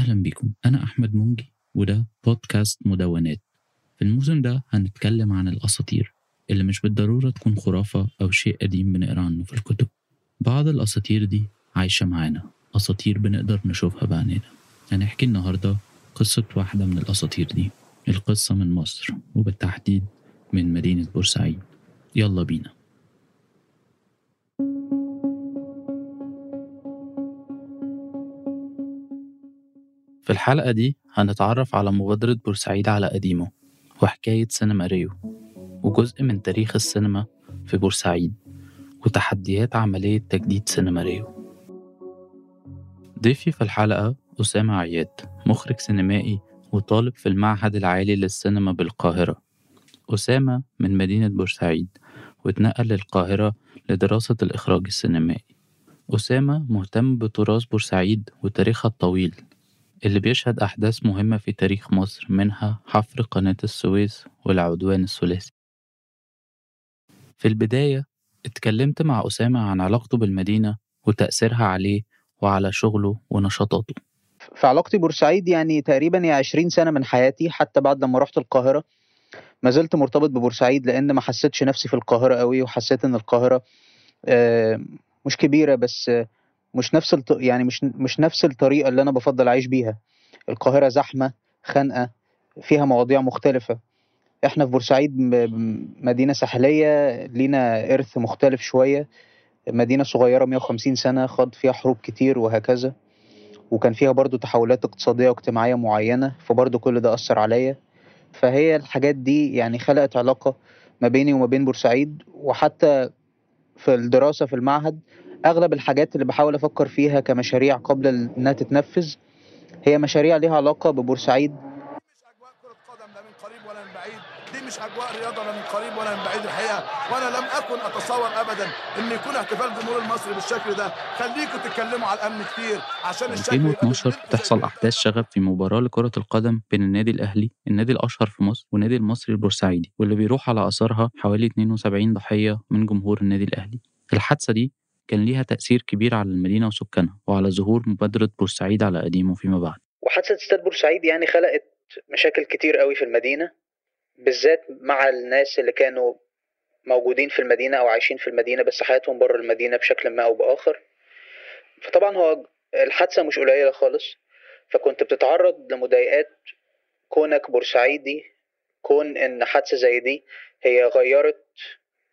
أهلا بكم أنا أحمد منجي وده بودكاست مدونات. في الموسم ده هنتكلم عن الأساطير اللي مش بالضرورة تكون خرافة أو شيء قديم بنقرأ عنه في الكتب. بعض الأساطير دي عايشة معانا أساطير بنقدر نشوفها بعينينا هنحكي النهاردة قصة واحدة من الأساطير دي القصة من مصر وبالتحديد من مدينة بورسعيد. يلا بينا. في الحلقة دي هنتعرف على مبادرة بورسعيد على قديمه وحكاية سينما ريو وجزء من تاريخ السينما في بورسعيد وتحديات عملية تجديد سينما ريو. ضيفي في الحلقة أسامة عياد مخرج سينمائي وطالب في المعهد العالي للسينما بالقاهرة. أسامة من مدينة بورسعيد واتنقل للقاهرة لدراسة الإخراج السينمائي. أسامة مهتم بتراث بورسعيد وتاريخها الطويل. اللي بيشهد أحداث مهمة في تاريخ مصر منها حفر قناة السويس والعدوان الثلاثي. في البداية اتكلمت مع أسامة عن علاقته بالمدينة وتأثيرها عليه وعلى شغله ونشاطاته. في علاقتي بورسعيد يعني تقريبا هي 20 سنة من حياتي حتى بعد لما رحت القاهرة. ما زلت مرتبط ببورسعيد لأن ما حسيتش نفسي في القاهرة قوي وحسيت إن القاهرة آه، مش كبيرة بس مش نفس الط... يعني مش مش نفس الطريقة اللي أنا بفضل أعيش بيها. القاهرة زحمة خانقة فيها مواضيع مختلفة. إحنا في بورسعيد مدينة ساحلية لينا إرث مختلف شوية. مدينة صغيرة 150 سنة خاض فيها حروب كتير وهكذا. وكان فيها برضو تحولات اقتصادية واجتماعية معينة فبرضو كل ده أثر عليا. فهي الحاجات دي يعني خلقت علاقة ما بيني وما بين بورسعيد. وحتى في الدراسة في المعهد أغلب الحاجات اللي بحاول أفكر فيها كمشاريع قبل إنها تتنفذ هي مشاريع ليها علاقة ببورسعيد. مش أجواء رياضة لا من قريب ولا من بعيد الحقيقة. وأنا لم أكن أتصور ابدا إن يكون احتفال الجمهور المصري بالشكل ده. خليكم تتكلموا على الأمن كتير عشان الشكل 2012 بتحصل أحداث شغب في مباراة لكرة القدم بين النادي الأهلي النادي الأشهر في مصر والنادي المصري البورسعيدي واللي بيروح على اثارها حوالي 72 ضحية من جمهور النادي الأهلي. الحادثة دي كان ليها تأثير كبير على المدينة وسكانها وعلى ظهور مبادرة بورسعيد على قديمه فيما بعد. وحادثة استاد بورسعيد يعني خلقت مشاكل كتير قوي في المدينة بالذات مع الناس اللي كانوا موجودين في المدينة أو عايشين في المدينة بس حياتهم بره المدينة بشكل ما أو بآخر. فطبعا هو الحادثة مش قليلة خالص فكنت بتتعرض لمضايقات كونك بورسعيدي كون إن حادثة زي دي هي غيرت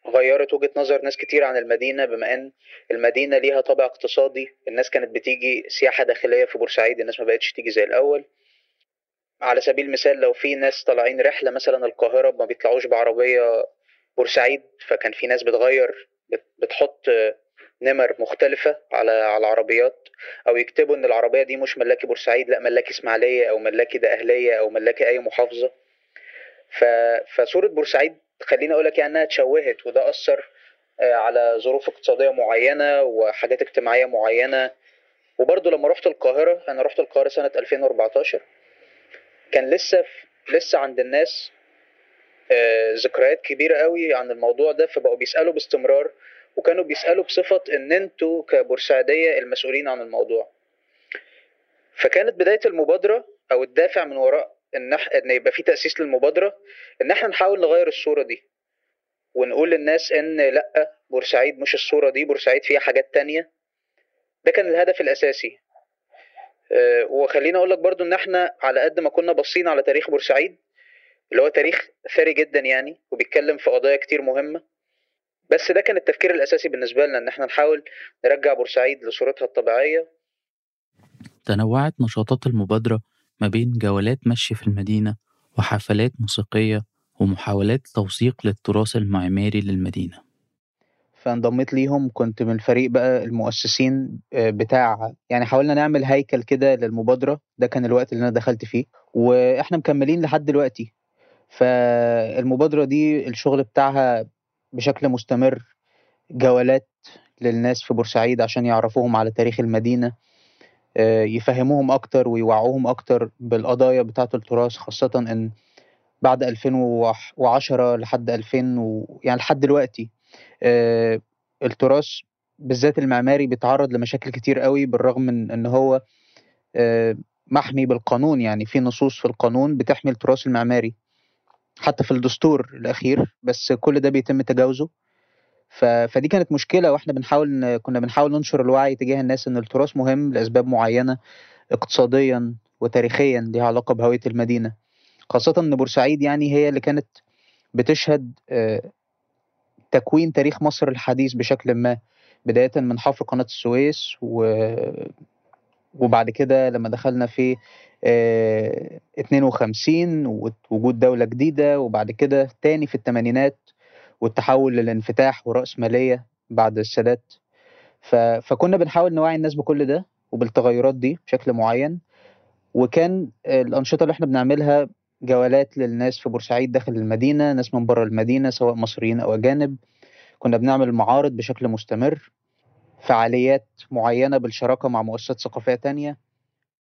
غيرت وجهة نظر ناس كتير عن المدينة بما إن المدينة ليها طابع اقتصادي. الناس كانت بتيجي سياحة داخلية في بورسعيد الناس ما بقتش تيجي زي الأول. على سبيل المثال لو في ناس طالعين رحلة مثلا القاهرة ما بيطلعوش بعربية بورسعيد فكان في ناس بتغير بتحط نمر مختلفة على على العربيات أو يكتبوا إن العربية دي مش ملاكي بورسعيد لأ ملاكي إسماعيلية أو ملاكي دقهليه أو ملاكي أي محافظة. ف... فصورة بورسعيد خليني أقول لك يعني إنها اتشوهت وده أثر آه، على ظروف اقتصادية معينة وحاجات اجتماعية معينة. وبرضه لما رحت القاهرة أنا رحت القاهرة سنة 2014 كان لسه لسه عند الناس آه، ذكريات كبيرة قوي عن الموضوع ده فبقوا بيسألوا باستمرار وكانوا بيسألوا بصفة إن أنتوا كبورسعيدية المسؤولين عن الموضوع. فكانت بداية المبادرة أو الدافع من وراء إن إن يبقى في تأسيس للمبادرة إن إحنا نحاول نغير الصورة دي. ونقول للناس إن لأ بورسعيد مش الصورة دي بورسعيد فيها حاجات تانية. ده كان الهدف الأساسي. آه، وخليني أقول لك برضو إن إحنا على قد ما كنا باصين على تاريخ بورسعيد اللي هو تاريخ ثري جدا يعني وبيتكلم في قضايا كتير مهمة. بس ده كان التفكير الأساسي بالنسبة لنا إن إحنا نحاول نرجع بورسعيد لصورتها الطبيعية. تنوعت نشاطات المبادرة ما بين جولات مشي في المدينة وحفلات موسيقية ومحاولات توثيق للتراث المعماري للمدينة. فانضميت ليهم كنت من الفريق بقى المؤسسين آه، بتاع يعني حاولنا نعمل هيكل كده للمبادرة ده كان الوقت اللي أنا دخلت فيه وإحنا مكملين لحد دلوقتي. فالمبادرة دي الشغل بتاعها بشكل مستمر جولات للناس في بورسعيد عشان يعرفوهم على تاريخ المدينة يفهموهم أكتر ويوعوهم أكتر بالقضايا بتاعة التراث خاصة إن بعد 2010 لحد 2000 و... يعني لحد دلوقتي آه، التراث بالذات المعماري بيتعرض لمشاكل كتير قوي بالرغم من إن هو آه، محمي بالقانون يعني في نصوص في القانون بتحمي التراث المعماري حتى في الدستور الأخير بس كل ده بيتم تجاوزه. ف... فدي كانت مشكلة وإحنا بنحاول. كنا بنحاول ننشر الوعي تجاه الناس إن التراث مهم لأسباب معينة اقتصاديا وتاريخيا ليها علاقة بهوية المدينة خاصة إن بورسعيد يعني هي اللي كانت بتشهد آه، تكوين تاريخ مصر الحديث بشكل ما بداية من حفر قناة السويس و... وبعد كده لما دخلنا في آه، 52 ووجود دولة جديدة وبعد كده تاني في الثمانينات والتحول للانفتاح ورأسمالية بعد السادات. ف... فكنا بنحاول نوعي الناس بكل ده وبالتغيرات دي بشكل معين. وكان الأنشطة اللي إحنا بنعملها جولات للناس في بورسعيد داخل المدينة ناس من بره المدينة سواء مصريين أو أجانب. كنا بنعمل معارض بشكل مستمر فعاليات معينة بالشراكة مع مؤسسات ثقافية تانية.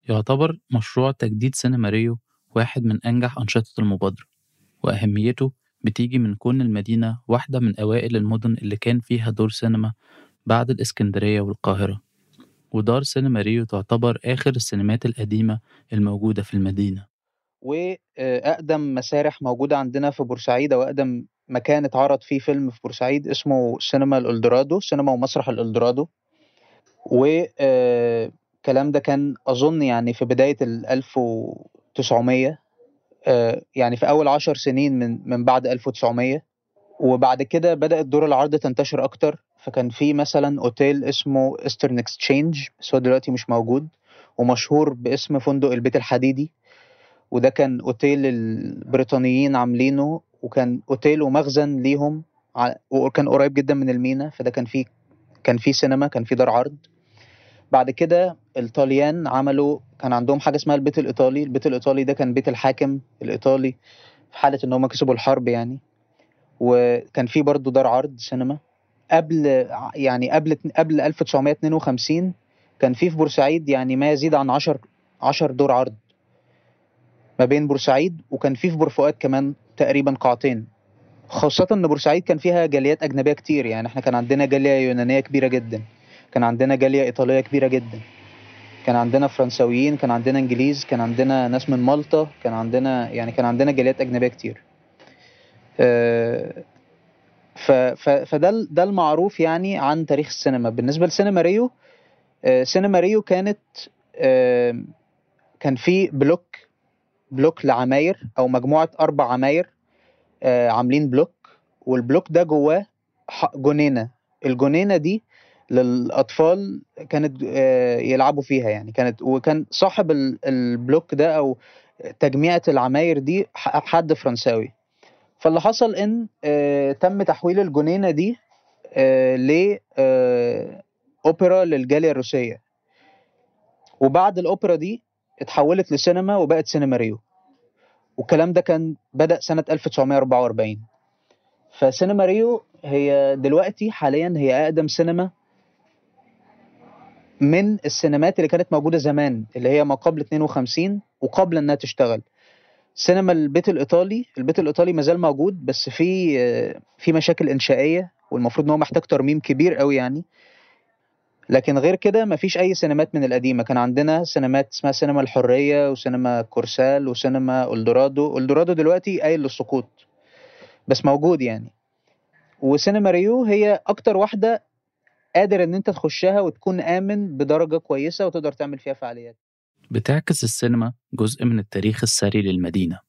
يعتبر مشروع تجديد سينما ريو واحد من أنجح أنشطة المبادرة وأهميته بتيجي من كون المدينة واحدة من أوائل المدن اللي كان فيها دور سينما بعد الإسكندرية والقاهرة. ودار سينما ريو تعتبر آخر السينمات القديمة الموجودة في المدينة. وأقدم مسارح موجودة عندنا في بورسعيد أو أقدم مكان اتعرض فيه فيلم في بورسعيد اسمه سينما الإلدورادو سينما ومسرح الإلدورادو. والكلام ده كان أظن يعني في بداية ال 1900 آه، يعني في أول عشر سنين من من بعد 1900 وبعد كده بدأت دور العرض تنتشر أكتر. فكان في مثلا أوتيل اسمه Eastern Exchange بس هو دلوقتي مش موجود ومشهور باسم فندق البيت الحديدي. وده كان أوتيل البريطانيين عاملينه وكان أوتيل ومخزن ليهم وكان قريب جدا من المينا. فده كان فيه كان فيه سينما كان فيه دار عرض. بعد كده الطليان عملوا كان عندهم حاجة اسمها البيت الإيطالي. البيت الإيطالي ده كان بيت الحاكم الإيطالي في حالة إن هم كسبوا الحرب يعني. وكان في برضه دار عرض سينما. قبل يعني قبل قبل 1952 كان في في بورسعيد يعني ما يزيد عن 10 10 دور عرض ما بين بورسعيد وكان في في بورفؤاد كمان تقريبا قاعتين. خاصة إن بورسعيد كان فيها جاليات أجنبية كتير يعني. إحنا كان عندنا جالية يونانية كبيرة جدا. كان عندنا جالية إيطالية كبيرة جدا. كان عندنا فرنساويين كان عندنا إنجليز كان عندنا ناس من مالطا كان عندنا يعني كان عندنا جاليات أجنبية كتير. آه، ف فده ده المعروف يعني عن تاريخ السينما. بالنسبة لسينما ريو آه، سينما ريو كانت كان في بلوك بلوك لعماير أو مجموعة أربع عماير آه، عاملين بلوك والبلوك ده جواه جنينة. الجنينة دي للأطفال كانت آه، يلعبوا فيها يعني. كانت وكان صاحب ال- البلوك ده أو تجميعة العماير دي حد فرنساوي. فاللي حصل إن آه، تم تحويل الجنينة دي آه، ل أوبرا للجالية الروسية. وبعد الأوبرا دي اتحولت لسينما وبقت سينما ريو. والكلام ده كان بدأ سنة 1944 فسينما ريو هي دلوقتي حاليا هي أقدم سينما من السينمات اللي كانت موجودة زمان اللي هي ما قبل 52 وقبل إنها تشتغل. سينما البيت الإيطالي البيت الإيطالي مازال موجود بس في في مشاكل إنشائية والمفروض إن هو محتاج ترميم كبير قوي يعني. لكن غير كده مفيش أي سينمات من القديمة. كان عندنا سينمات اسمها سينما الحرية وسينما كورسال وسينما ألدورادو. ألدورادو دلوقتي قايل للسقوط بس موجود يعني. وسينما ريو هي أكتر واحدة قادر إن أنت تخشها وتكون آمن بدرجة كويسة وتقدر تعمل فيها فعاليات. بتعكس السينما جزء من التاريخ السري للمدينة.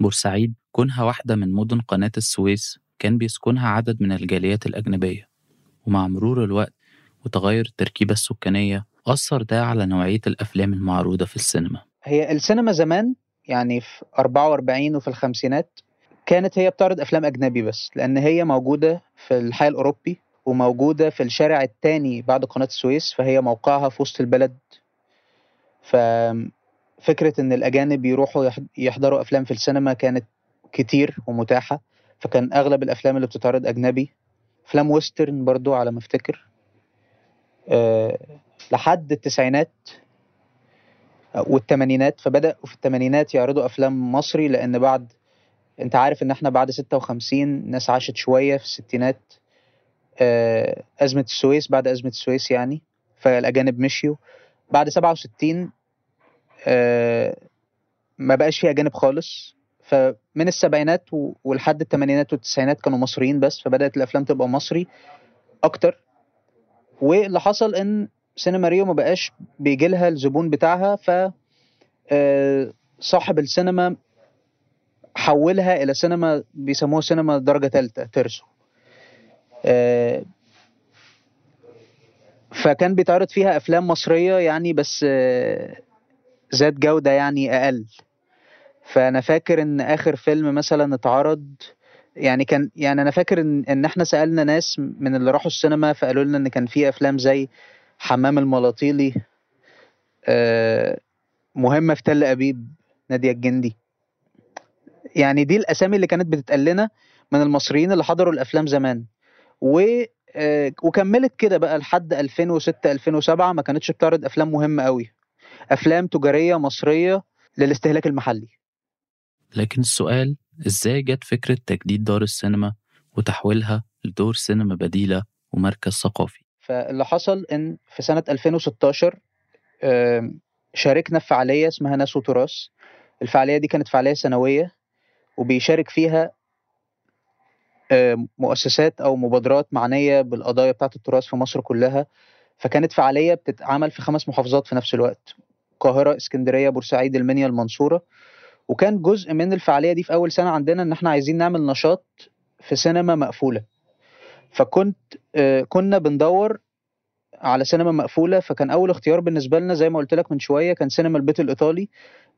بورسعيد كونها واحدة من مدن قناة السويس كان بيسكنها عدد من الجاليات الأجنبية. ومع مرور الوقت وتغير التركيبة السكانية أثر ده على نوعية الأفلام المعروضة في السينما. هي السينما زمان يعني في 44 وفي الخمسينات كانت هي بتعرض أفلام أجنبي بس لأن هي موجودة في الحي الأوروبي وموجودة في الشارع التاني بعد قناة السويس فهي موقعها في وسط البلد. ففكرة إن الأجانب يروحوا يح- يحضروا أفلام في السينما كانت كتير ومتاحة فكان أغلب الأفلام اللي بتتعرض أجنبي. أفلام ويسترن برضو على ما أفتكر. أه لحد التسعينات والثمانينات فبدأوا في الثمانينات يعرضوا أفلام مصري لأن بعد أنت عارف إن إحنا بعد 56 ناس عاشت شوية في الستينات. آه، أزمة السويس بعد أزمة السويس يعني فالأجانب مشيوا. بعد 67 آه، ما بقاش فيه أجانب خالص. فمن السبعينات ولحد الثمانينات والتسعينات كانوا مصريين بس فبدأت الأفلام تبقى مصري أكتر. واللي حصل إن سينما ريو ما بقاش بيجي لها الزبون بتاعها ف آه، صاحب السينما حولها إلى سينما بيسموها سينما درجة تالتة ترسو. فكان بيتعرض فيها أفلام مصرية يعني بس آه، ذات جودة يعني أقل. فأنا فاكر إن آخر فيلم مثلا اتعرض يعني كان يعني أنا فاكر إن إن إحنا سألنا ناس من اللي راحوا السينما فقالوا لنا إن كان في أفلام زي حمام الملاطيلي آه، مهمة في تل أبيب نادية الجندي. يعني دي الأسامي اللي كانت بتتقال لنا من المصريين اللي حضروا الأفلام زمان. و آه، وكملت كده بقى لحد 2006 2007 ما كانتش بتعرض أفلام مهمة قوي. أفلام تجارية مصرية للاستهلاك المحلي. لكن السؤال إزاي جت فكرة تجديد دار السينما وتحويلها لدور سينما بديلة ومركز ثقافي؟ فاللي حصل إن في سنة 2016 آم، شاركنا في فعالية اسمها ناس وتراث. الفعالية دي كانت فعالية سنوية وبيشارك فيها مؤسسات أو مبادرات معنية بالقضايا بتاعة التراث في مصر كلها. فكانت فعالية بتتعمل في خمس محافظات في نفس الوقت. القاهرة اسكندرية بورسعيد المنيا المنصورة. وكان جزء من الفعالية دي في أول سنة عندنا إن إحنا عايزين نعمل نشاط في سينما مقفولة. فكنت آه، كنا بندور على سينما مقفولة. فكان أول اختيار بالنسبة لنا زي ما قلت لك من شوية كان سينما البيت الإيطالي.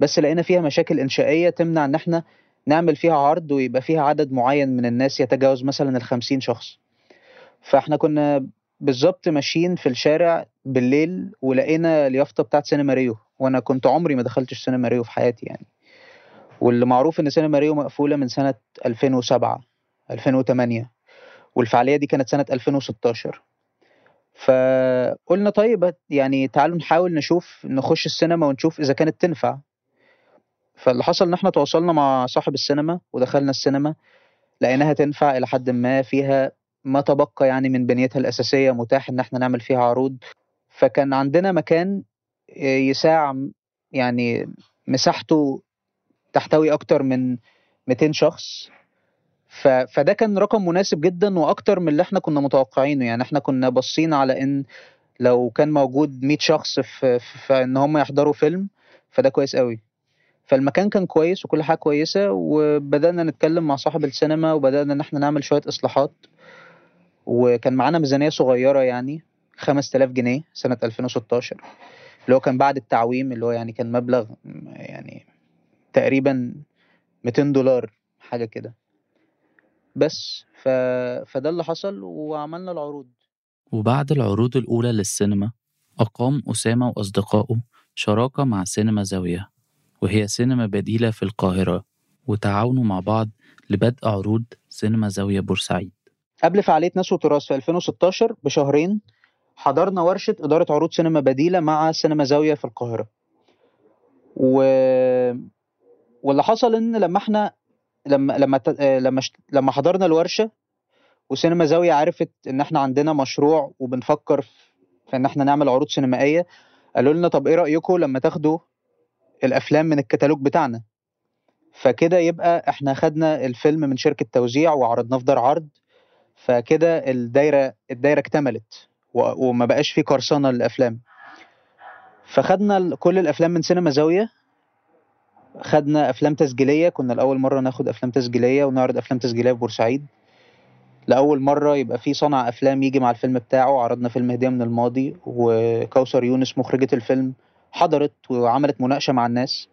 بس لقينا فيها مشاكل إنشائية تمنع إن إحنا نعمل فيها عرض ويبقى فيها عدد معين من الناس يتجاوز مثلا الخمسين شخص. فإحنا كنا بالظبط ماشيين في الشارع بالليل ولقينا اليافطة بتاعت سينما ريو وأنا كنت عمري ما دخلتش سينما ريو في حياتي يعني. واللي معروف إن سينما ريو مقفولة من سنة 2007 2008 والفعالية دي كانت سنة 2016 فقلنا طيب يعني تعالوا نحاول نشوف نخش السينما ونشوف إذا كانت تنفع. فاللي حصل إن إحنا تواصلنا مع صاحب السينما ودخلنا السينما لقيناها تنفع إلى حد ما فيها ما تبقى يعني من بنيتها الأساسية متاح إن إحنا نعمل فيها عروض. فكان عندنا مكان يساع يعني مساحته تحتوي أكتر من 200 شخص. ف... فده كان رقم مناسب جدا وأكتر من اللي إحنا كنا متوقعينه. يعني إحنا كنا باصين على إن لو كان موجود 100 شخص في, في ان هم يحضروا فيلم فده كويس قوي فالمكان كان كويس وكل حاجة كويسة وبدأنا نتكلم مع صاحب السينما وبدأنا إن إحنا نعمل شوية إصلاحات. وكان معانا ميزانية صغيرة يعني 5000 جنيه سنة 2016 اللي هو كان بعد التعويم اللي هو يعني كان مبلغ يعني تقريبا 200 دولار حاجة كده. بس ف... فده اللي حصل وعملنا العروض. وبعد العروض الأولى للسينما أقام أسامة وأصدقائه شراكة مع سينما زاوية. وهي سينما بديلة في القاهرة وتعاونوا مع بعض لبدء عروض سينما زاوية بورسعيد. قبل فعالية ناس وتراث في 2016 بشهرين حضرنا ورشة إدارة عروض سينما بديلة مع سينما زاوية في القاهرة. و... واللي حصل إن لما إحنا لما لما لما لما حضرنا الورشة وسينما زاوية عرفت إن إحنا عندنا مشروع وبنفكر في في إن إحنا نعمل عروض سينمائية قالوا لنا طب إيه رأيكم لما تاخدوا الأفلام من الكتالوج بتاعنا. فكده يبقى إحنا خدنا الفيلم من شركة توزيع وعرضناه في دار عرض فكده الدايرة الدايرة اكتملت وما بقاش في قرصنة للأفلام. فخدنا كل الأفلام من سينما زاوية خدنا أفلام تسجيلية كنا لأول مرة ناخد أفلام تسجيلية ونعرض أفلام تسجيلية في بورسعيد. لأول مرة يبقى في صانع أفلام يجي مع الفيلم بتاعه عرضنا فيلم هدية من الماضي وكوثر يونس مخرجة الفيلم حضرت وعملت مناقشة مع الناس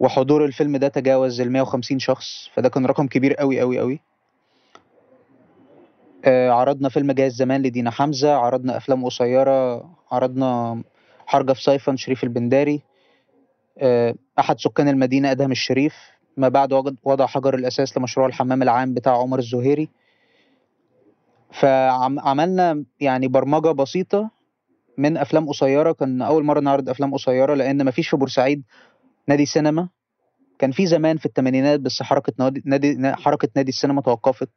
وحضور الفيلم ده تجاوز ال 150 شخص فده كان رقم كبير قوي قوي قوي آه، عرضنا فيلم جاي الزمان لدينا حمزة عرضنا أفلام قصيرة عرضنا حرجة في صيفا شريف البنداري آه، أحد سكان المدينة أدهم الشريف. ما بعد وضع حجر الأساس لمشروع الحمام العام بتاع عمر الزهيري. فعملنا يعني برمجة بسيطة من أفلام قصيرة كان أول مرة نعرض أفلام قصيرة لأن مفيش في بورسعيد نادي سينما. كان في زمان في الثمانينات بس حركة نادي, نادي حركة نادي السينما توقفت.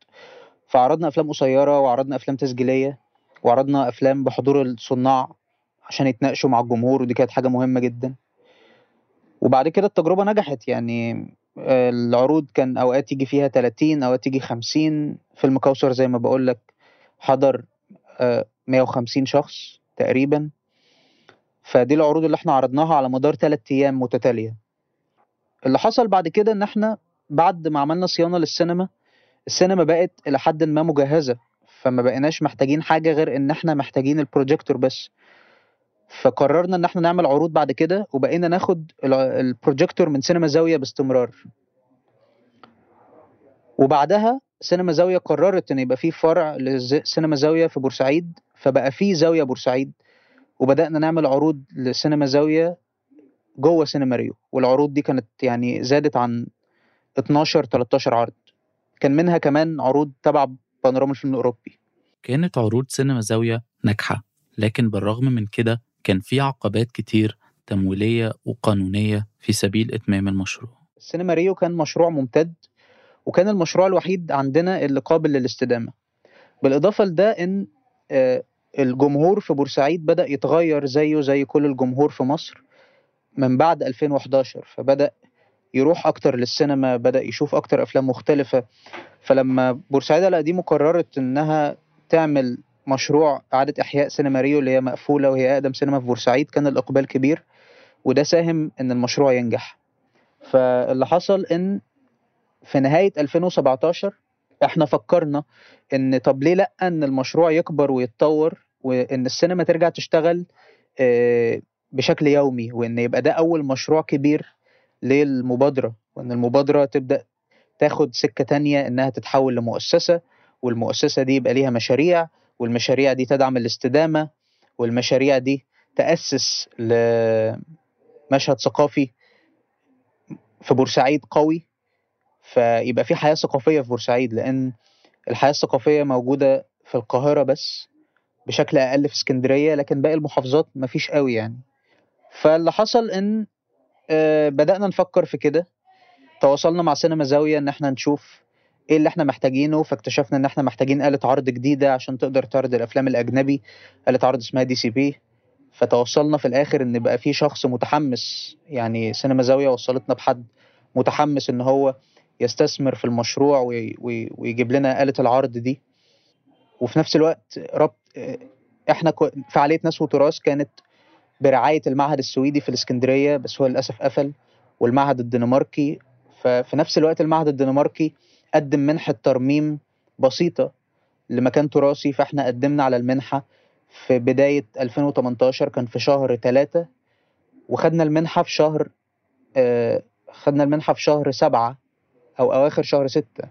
فعرضنا أفلام قصيرة وعرضنا أفلام تسجيلية وعرضنا أفلام بحضور الصناع عشان يتناقشوا مع الجمهور ودي كانت حاجة مهمة جدا. وبعد كده التجربة نجحت يعني آه، العروض كان أوقات يجي فيها 30 أوقات يجي 50 فيلم كوثر زي ما بقول لك حضر آه، 150 شخص. تقريبا. فدي العروض اللي إحنا عرضناها على مدار 3 أيام متتالية. اللي حصل بعد كده إن إحنا بعد ما عملنا صيانة للسينما السينما بقت إلى حد ما مجهزة فما بقيناش محتاجين حاجة غير إن إحنا محتاجين البروجيكتور بس. فقررنا إن إحنا نعمل عروض بعد كده وبقينا ناخد ال- البروجيكتور من سينما زاوية باستمرار. وبعدها سينما زاوية قررت إن يبقى في فرع لسينما زاوية في بورسعيد فبقى في زاوية بورسعيد وبدأنا نعمل عروض لسينما زاوية جوه سينما ريو والعروض دي كانت يعني زادت عن 12 13 عرض. كان منها كمان عروض تبع بانوراما الفيلم الأوروبي. كانت عروض سينما زاوية ناجحة لكن بالرغم من كده كان في عقبات كتير تمويلية وقانونية في سبيل إتمام المشروع. السينما ريو كان مشروع ممتد وكان المشروع الوحيد عندنا اللي قابل للاستدامة. بالإضافة لده إن آه، الجمهور في بورسعيد بدأ يتغير زيه زي كل الجمهور في مصر من بعد 2011 فبدأ يروح أكتر للسينما بدأ يشوف أكتر أفلام مختلفة. فلما بورسعيد القديم قررت إنها تعمل مشروع إعادة إحياء سينما ريو اللي هي مقفولة وهي أقدم سينما في بورسعيد كان الإقبال كبير وده ساهم إن المشروع ينجح. فاللي حصل إن في نهاية 2017 إحنا فكرنا ان طب ليه لأ ان المشروع يكبر ويتطور وان السينما ترجع تشتغل آه، بشكل يومي وان يبقى ده أول مشروع كبير للمبادرة وان المبادرة تبدأ تاخد سكة تانية إنها تتحول لمؤسسة والمؤسسة دي يبقى ليها مشاريع والمشاريع دي تدعم الاستدامة والمشاريع دي تأسس لمشهد ثقافي في بورسعيد قوي. فيبقى في حياة ثقافية في بورسعيد لأن الحياة الثقافية موجودة في القاهرة بس بشكل أقل في اسكندرية لكن باقي المحافظات مفيش قوي يعني. فاللي حصل إن آه، بدأنا نفكر في كده. تواصلنا مع سينما زاوية إن إحنا نشوف إيه اللي إحنا محتاجينه فاكتشفنا إن إحنا محتاجين آلة عرض جديدة عشان تقدر تعرض الأفلام الأجنبي. آلة عرض اسمها DCP. فتوصلنا في الآخر إن بقى في شخص متحمس يعني سينما زاوية وصلتنا بحد متحمس إن هو يستثمر في المشروع وي- وي- ويجيب لنا آلة العرض دي. وفي نفس الوقت ربط إحنا فعالية ناس وتراث كانت برعاية المعهد السويدي في الإسكندرية بس هو للأسف قفل والمعهد الدنماركي. ففي نفس الوقت المعهد الدنماركي قدم منحة ترميم بسيطة لمكان تراثي فاحنا قدمنا على المنحة في بداية 2018 كان في شهر ثلاثة وخدنا المنحة في شهر آه، خدنا المنحة في شهر سبعة. أو أواخر شهر ستة.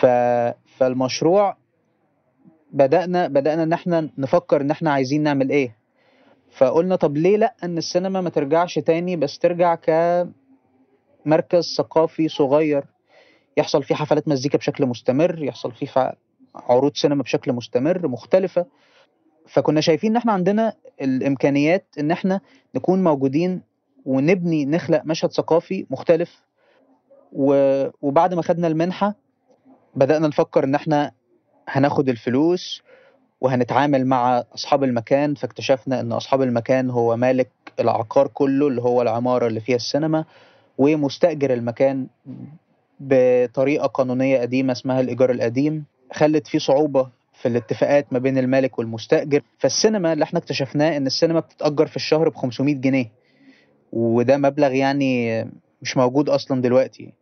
ف... فالمشروع بدأنا بدأنا إن إحنا نفكر إن إحنا عايزين نعمل إيه. فقلنا طب ليه لأ إن السينما ما ترجعش تاني بس ترجع كمركز ثقافي صغير. يحصل فيه حفلات مزيكا بشكل مستمر يحصل فيه عروض سينما بشكل مستمر مختلفة. فكنا شايفين إن إحنا عندنا الإمكانيات إن إحنا نكون موجودين ونبني نخلق مشهد ثقافي مختلف. وبعد ما خدنا المنحة بدأنا نفكر إن إحنا هناخد الفلوس وهنتعامل مع أصحاب المكان فاكتشفنا إن أصحاب المكان هو مالك العقار كله اللي هو العمارة اللي فيها السينما ومستأجر المكان بطريقة قانونية قديمة اسمها الإيجار القديم خلت فيه صعوبة في الاتفاقات ما بين المالك والمستأجر. فالسينما اللي إحنا اكتشفناه إن السينما بتتأجر في الشهر ب 500 جنيه وده مبلغ يعني مش موجود أصلا دلوقتي.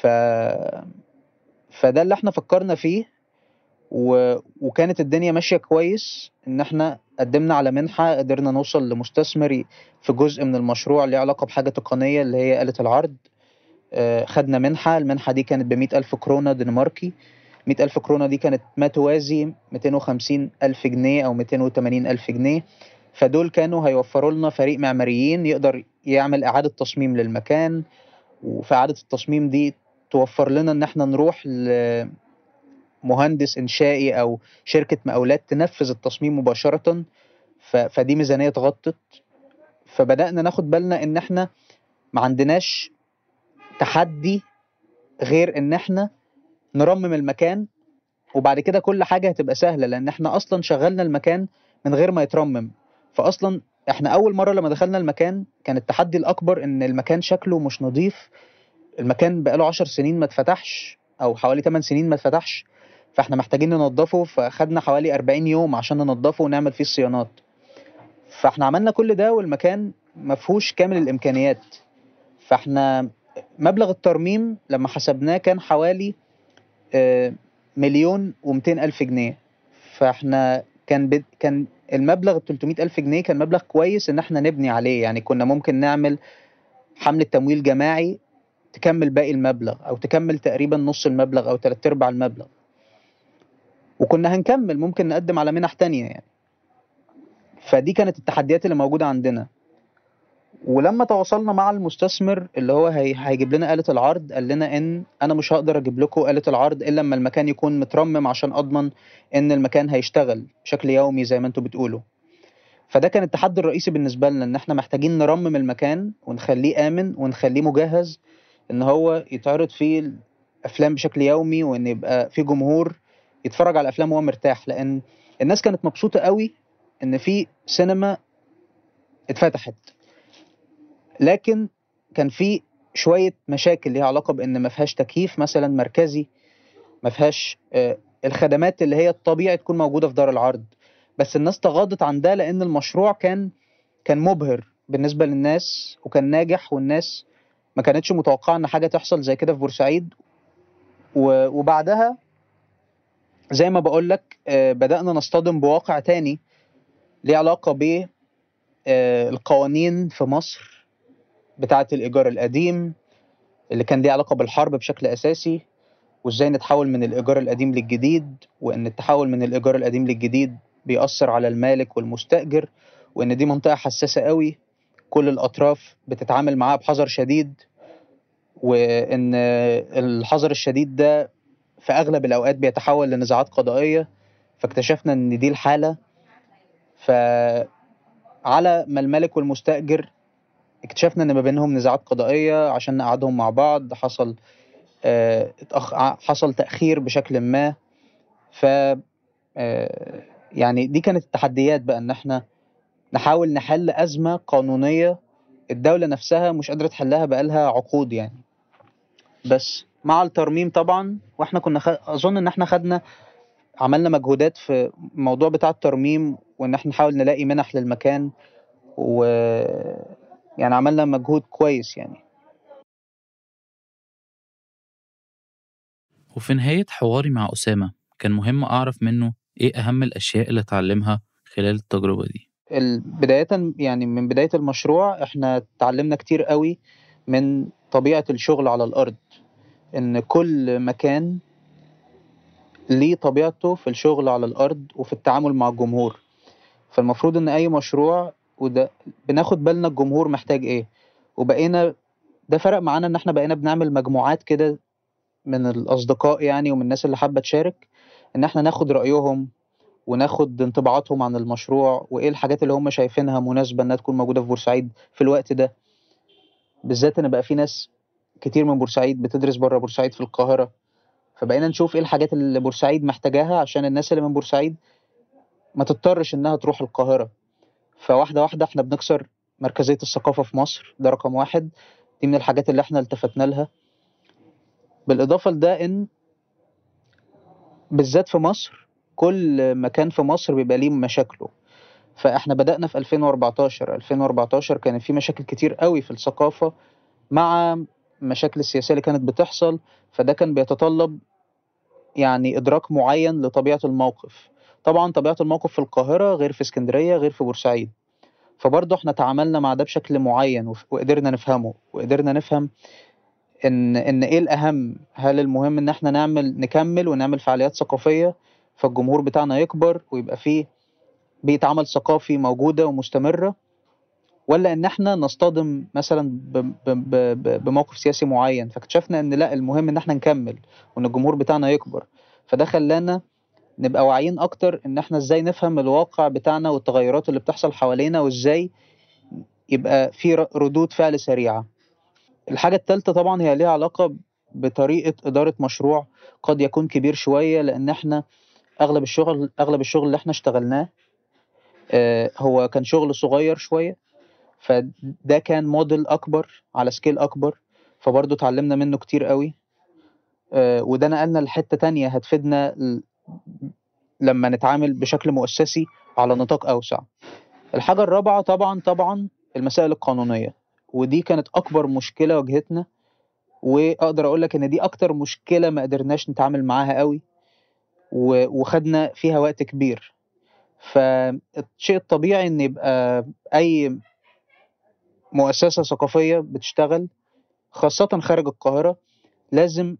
ف... فده اللي إحنا فكرنا فيه و... وكانت الدنيا ماشية كويس إن إحنا قدمنا على منحة قدرنا نوصل لمستثمر في جزء من المشروع ليه علاقة بحاجة تقنية اللي هي آلة العرض. آه، خدنا منحة المنحة دي كانت بمئة ألف كورونا دنماركي. مئة ألف كورونا دي كانت ما توازي 250 ألف جنيه أو 280 ألف جنيه. فدول كانوا هيوفروا لنا فريق معماريين يقدر يعمل إعادة تصميم للمكان. وفي إعادة التصميم دي توفر لنا إن إحنا نروح لمهندس إنشائي أو شركة مقاولات تنفذ التصميم مباشرة. ف... فدي ميزانية اتغطت. فبدأنا ناخد بالنا إن إحنا ما عندناش تحدي غير إن إحنا نرمم المكان وبعد كده كل حاجة هتبقى سهلة لأن إحنا أصلا شغلنا المكان من غير ما يترمم. فأصلا إحنا أول مرة لما دخلنا المكان كان التحدي الأكبر إن المكان شكله مش نظيف المكان بقاله عشر سنين ما اتفتحش أو حوالي 8 سنين ما اتفتحش فإحنا محتاجين ننضفه فأخدنا حوالي 40 يوم عشان ننضفه ونعمل فيه الصيانات. فإحنا عملنا كل ده والمكان مفهوش كامل الإمكانيات. فإحنا مبلغ الترميم لما حسبناه كان حوالي آه، مليون ومئتين ألف جنيه. فإحنا كان بد... كان المبلغ 300 ألف جنيه كان مبلغ كويس إن إحنا نبني عليه. يعني كنا ممكن نعمل حملة تمويل جماعي تكمل باقي المبلغ أو تكمل تقريبا نص المبلغ أو تلات أرباع المبلغ. وكنا هنكمل ممكن نقدم على منح تانية يعني. فدي كانت التحديات اللي موجودة عندنا. ولما تواصلنا مع المستثمر اللي هو هي... هيجيب لنا آلة العرض قال لنا إن أنا مش هقدر أجيب لكم آلة العرض إلا لما المكان يكون مترمم عشان أضمن إن المكان هيشتغل بشكل يومي زي ما أنتوا بتقولوا. فده كان التحدي الرئيسي بالنسبة لنا إن إحنا محتاجين نرمم المكان ونخليه آمن ونخليه مجهز إن هو يتعرض فيه الأفلام بشكل يومي وإن يبقى في جمهور يتفرج على الأفلام وهو مرتاح. لأن الناس كانت مبسوطة قوي إن في سينما اتفتحت. لكن كان في شوية مشاكل ليها علاقة بإن ما فيهاش تكييف. مثلا مركزي ما فيهاش آه، الخدمات اللي هي الطبيعي تكون موجودة في دار العرض. بس الناس تغاضت عن ده لأن المشروع كان كان مبهر بالنسبة للناس وكان ناجح والناس ما كانتش متوقعة إن حاجة تحصل زي كده في بورسعيد. وبعدها زي ما بقول لك آه، بدأنا نصطدم بواقع تاني ليه علاقة ب آه، القوانين في مصر بتاعة الإيجار القديم اللي كان ليه علاقة بالحرب بشكل أساسي وإزاي نتحول من الإيجار القديم للجديد وإن التحول من الإيجار القديم للجديد بيأثر على المالك والمستأجر وإن دي منطقة حساسة قوي. كل الأطراف بتتعامل معاها بحذر شديد وإن الحذر الشديد ده في أغلب الأوقات بيتحول لنزاعات قضائية فاكتشفنا إن دي الحالة فعلى ما المالك والمستأجر اكتشفنا إن ما بينهم نزاعات قضائية عشان نقعدهم مع بعض حصل. ع- حصل تأخير بشكل ما ف آه، يعني دي كانت التحديات بقى إن إحنا نحاول نحل أزمة قانونية الدولة نفسها مش قادرة تحلها بقالها عقود يعني. بس مع الترميم طبعا وإحنا كنا خ... أظن إن إحنا خدنا عملنا مجهودات في الموضوع بتاع الترميم وإن إحنا نحاول نلاقي منح للمكان و يعني عملنا مجهود كويس يعني. وفي نهاية حواري مع أسامة كان مهم أعرف منه إيه أهم الأشياء اللي اتعلمها خلال التجربة دي. بداية يعني من بداية المشروع إحنا اتعلمنا كتير قوي من طبيعة الشغل على الأرض إن كل مكان ليه طبيعته في الشغل على الأرض وفي التعامل مع الجمهور. فالمفروض إن أي مشروع وده بناخد بالنا الجمهور محتاج إيه. وبقينا ده فرق معانا إن إحنا بقينا بنعمل مجموعات كده من الأصدقاء يعني ومن الناس اللي حابة تشارك إن إحنا ناخد رأيهم وناخد انطباعاتهم عن المشروع وإيه الحاجات اللي هم شايفينها مناسبة إنها تكون موجودة في بورسعيد في الوقت ده. بالذات إن بقى في ناس كتير من بورسعيد بتدرس بره بورسعيد في القاهرة. فبقينا نشوف إيه الحاجات اللي بورسعيد محتاجاها عشان الناس اللي من بورسعيد ما تضطرش إنها تروح القاهرة. فواحدة واحدة إحنا بنكسر مركزية الثقافة في مصر ده رقم واحد. دي من الحاجات اللي إحنا التفتنا لها. بالإضافة لده إن بالذات في مصر كل مكان في مصر بيبقى ليه مشاكله. فإحنا بدأنا في 2014 2014 كان في مشاكل كتير قوي في الثقافة مع مشاكل السياسية اللي كانت بتحصل فده كان بيتطلب يعني إدراك معين لطبيعة الموقف. طبعا طبيعة الموقف في القاهرة غير في اسكندرية غير في بورسعيد. فبرضه إحنا تعاملنا مع ده بشكل معين وقدرنا نفهمه. وقدرنا نفهم إن إن إيه الأهم؟ هل المهم إن إحنا نعمل نكمل ونعمل فعاليات ثقافية؟ فالجمهور بتاعنا يكبر ويبقى فيه بيئة عمل ثقافي موجودة ومستمرة ولا إن إحنا نصطدم مثلا بموقف سياسي معين. فاكتشفنا إن لأ المهم إن إحنا نكمل وإن الجمهور بتاعنا يكبر. فده خلانا نبقى واعيين أكتر إن إحنا إزاي نفهم الواقع بتاعنا والتغيرات اللي بتحصل حوالينا وإزاي يبقى في ردود فعل سريعة. الحاجة التالتة طبعا هي ليها علاقة بطريقة إدارة مشروع قد يكون كبير شوية لأن إحنا أغلب الشغل أغلب الشغل اللي إحنا اشتغلناه آه، هو كان شغل صغير شوية فده كان موديل أكبر على سكيل أكبر فبرضه اتعلمنا منه كتير قوي آه، وده نقلنا لحتة تانية هتفيدنا لما نتعامل بشكل مؤسسي على نطاق أوسع. الحاجة الرابعة طبعا طبعا المسائل القانونية ودي كانت أكبر مشكلة واجهتنا وأقدر أقول لك إن دي أكتر مشكلة ما قدرناش نتعامل معاها قوي وخدنا فيها وقت كبير. فالشيء الطبيعي إن يبقى أي مؤسسة ثقافية بتشتغل خاصة خارج القاهرة لازم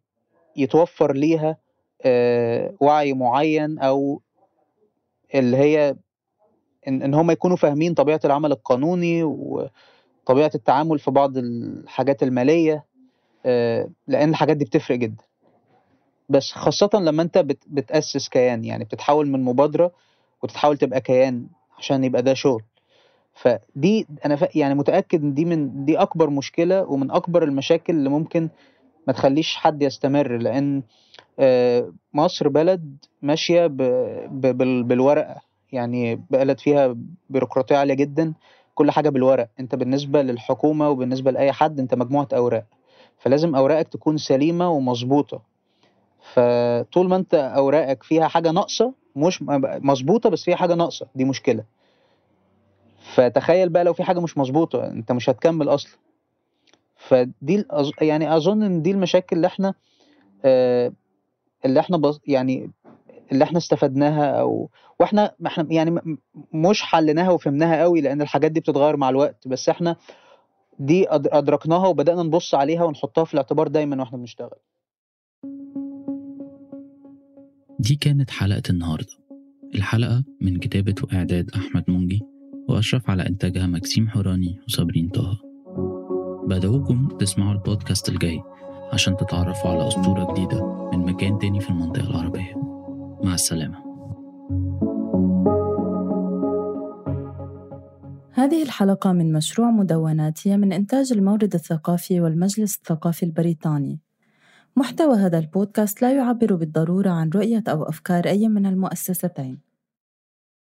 يتوفر ليها آه، وعي معين أو اللي هي إن إن هم يكونوا فاهمين طبيعة العمل القانوني وطبيعة التعامل في بعض الحاجات المالية آه، لأن الحاجات دي بتفرق جدا. بس خاصة لما أنت بت- بتأسس كيان يعني بتتحول من مبادرة وتتحول تبقى كيان عشان يبقى ده شغل. فدي أنا ف... يعني متأكد إن دي من دي أكبر مشكلة ومن أكبر المشاكل اللي ممكن ما تخليش حد يستمر لأن آه، مصر بلد ماشية ب... ب... بال... بالورقة. يعني بلد فيها بيروقراطية عالية جدا كل حاجة بالورق. أنت بالنسبة للحكومة وبالنسبة لأي حد أنت مجموعة أوراق. فلازم أوراقك تكون سليمة ومظبوطة. فطول ما انت أوراقك فيها حاجة ناقصة مش مظبوطة بس فيها حاجة ناقصة. دي مشكلة. فتخيل بقى لو في حاجة مش مظبوطة انت مش هتكمل أصلا. فدي يعني أظن إن دي المشاكل اللي إحنا آه، اللي إحنا بص يعني اللي إحنا استفدناها أو وإحنا إحنا يعني مش حليناها وفهمناها قوي لأن الحاجات دي بتتغير مع الوقت. بس إحنا دي أدركناها وبدأنا نبص عليها ونحطها في الاعتبار دايما وإحنا بنشتغل. دي كانت حلقة النهاردة. الحلقة من كتابة وإعداد أحمد منجي وأشرف على إنتاجها مكسيم حوراني وصابرين طه. بدعوكم تسمعوا البودكاست الجاي عشان تتعرفوا على أسطورة جديدة من مكان تاني في المنطقة العربية. مع السلامة. هذه الحلقة من مشروع مدوناتية من إنتاج المورد الثقافي والمجلس الثقافي البريطاني. محتوى هذا البودكاست لا يعبر بالضرورة عن رؤية أو أفكار أي من المؤسستين.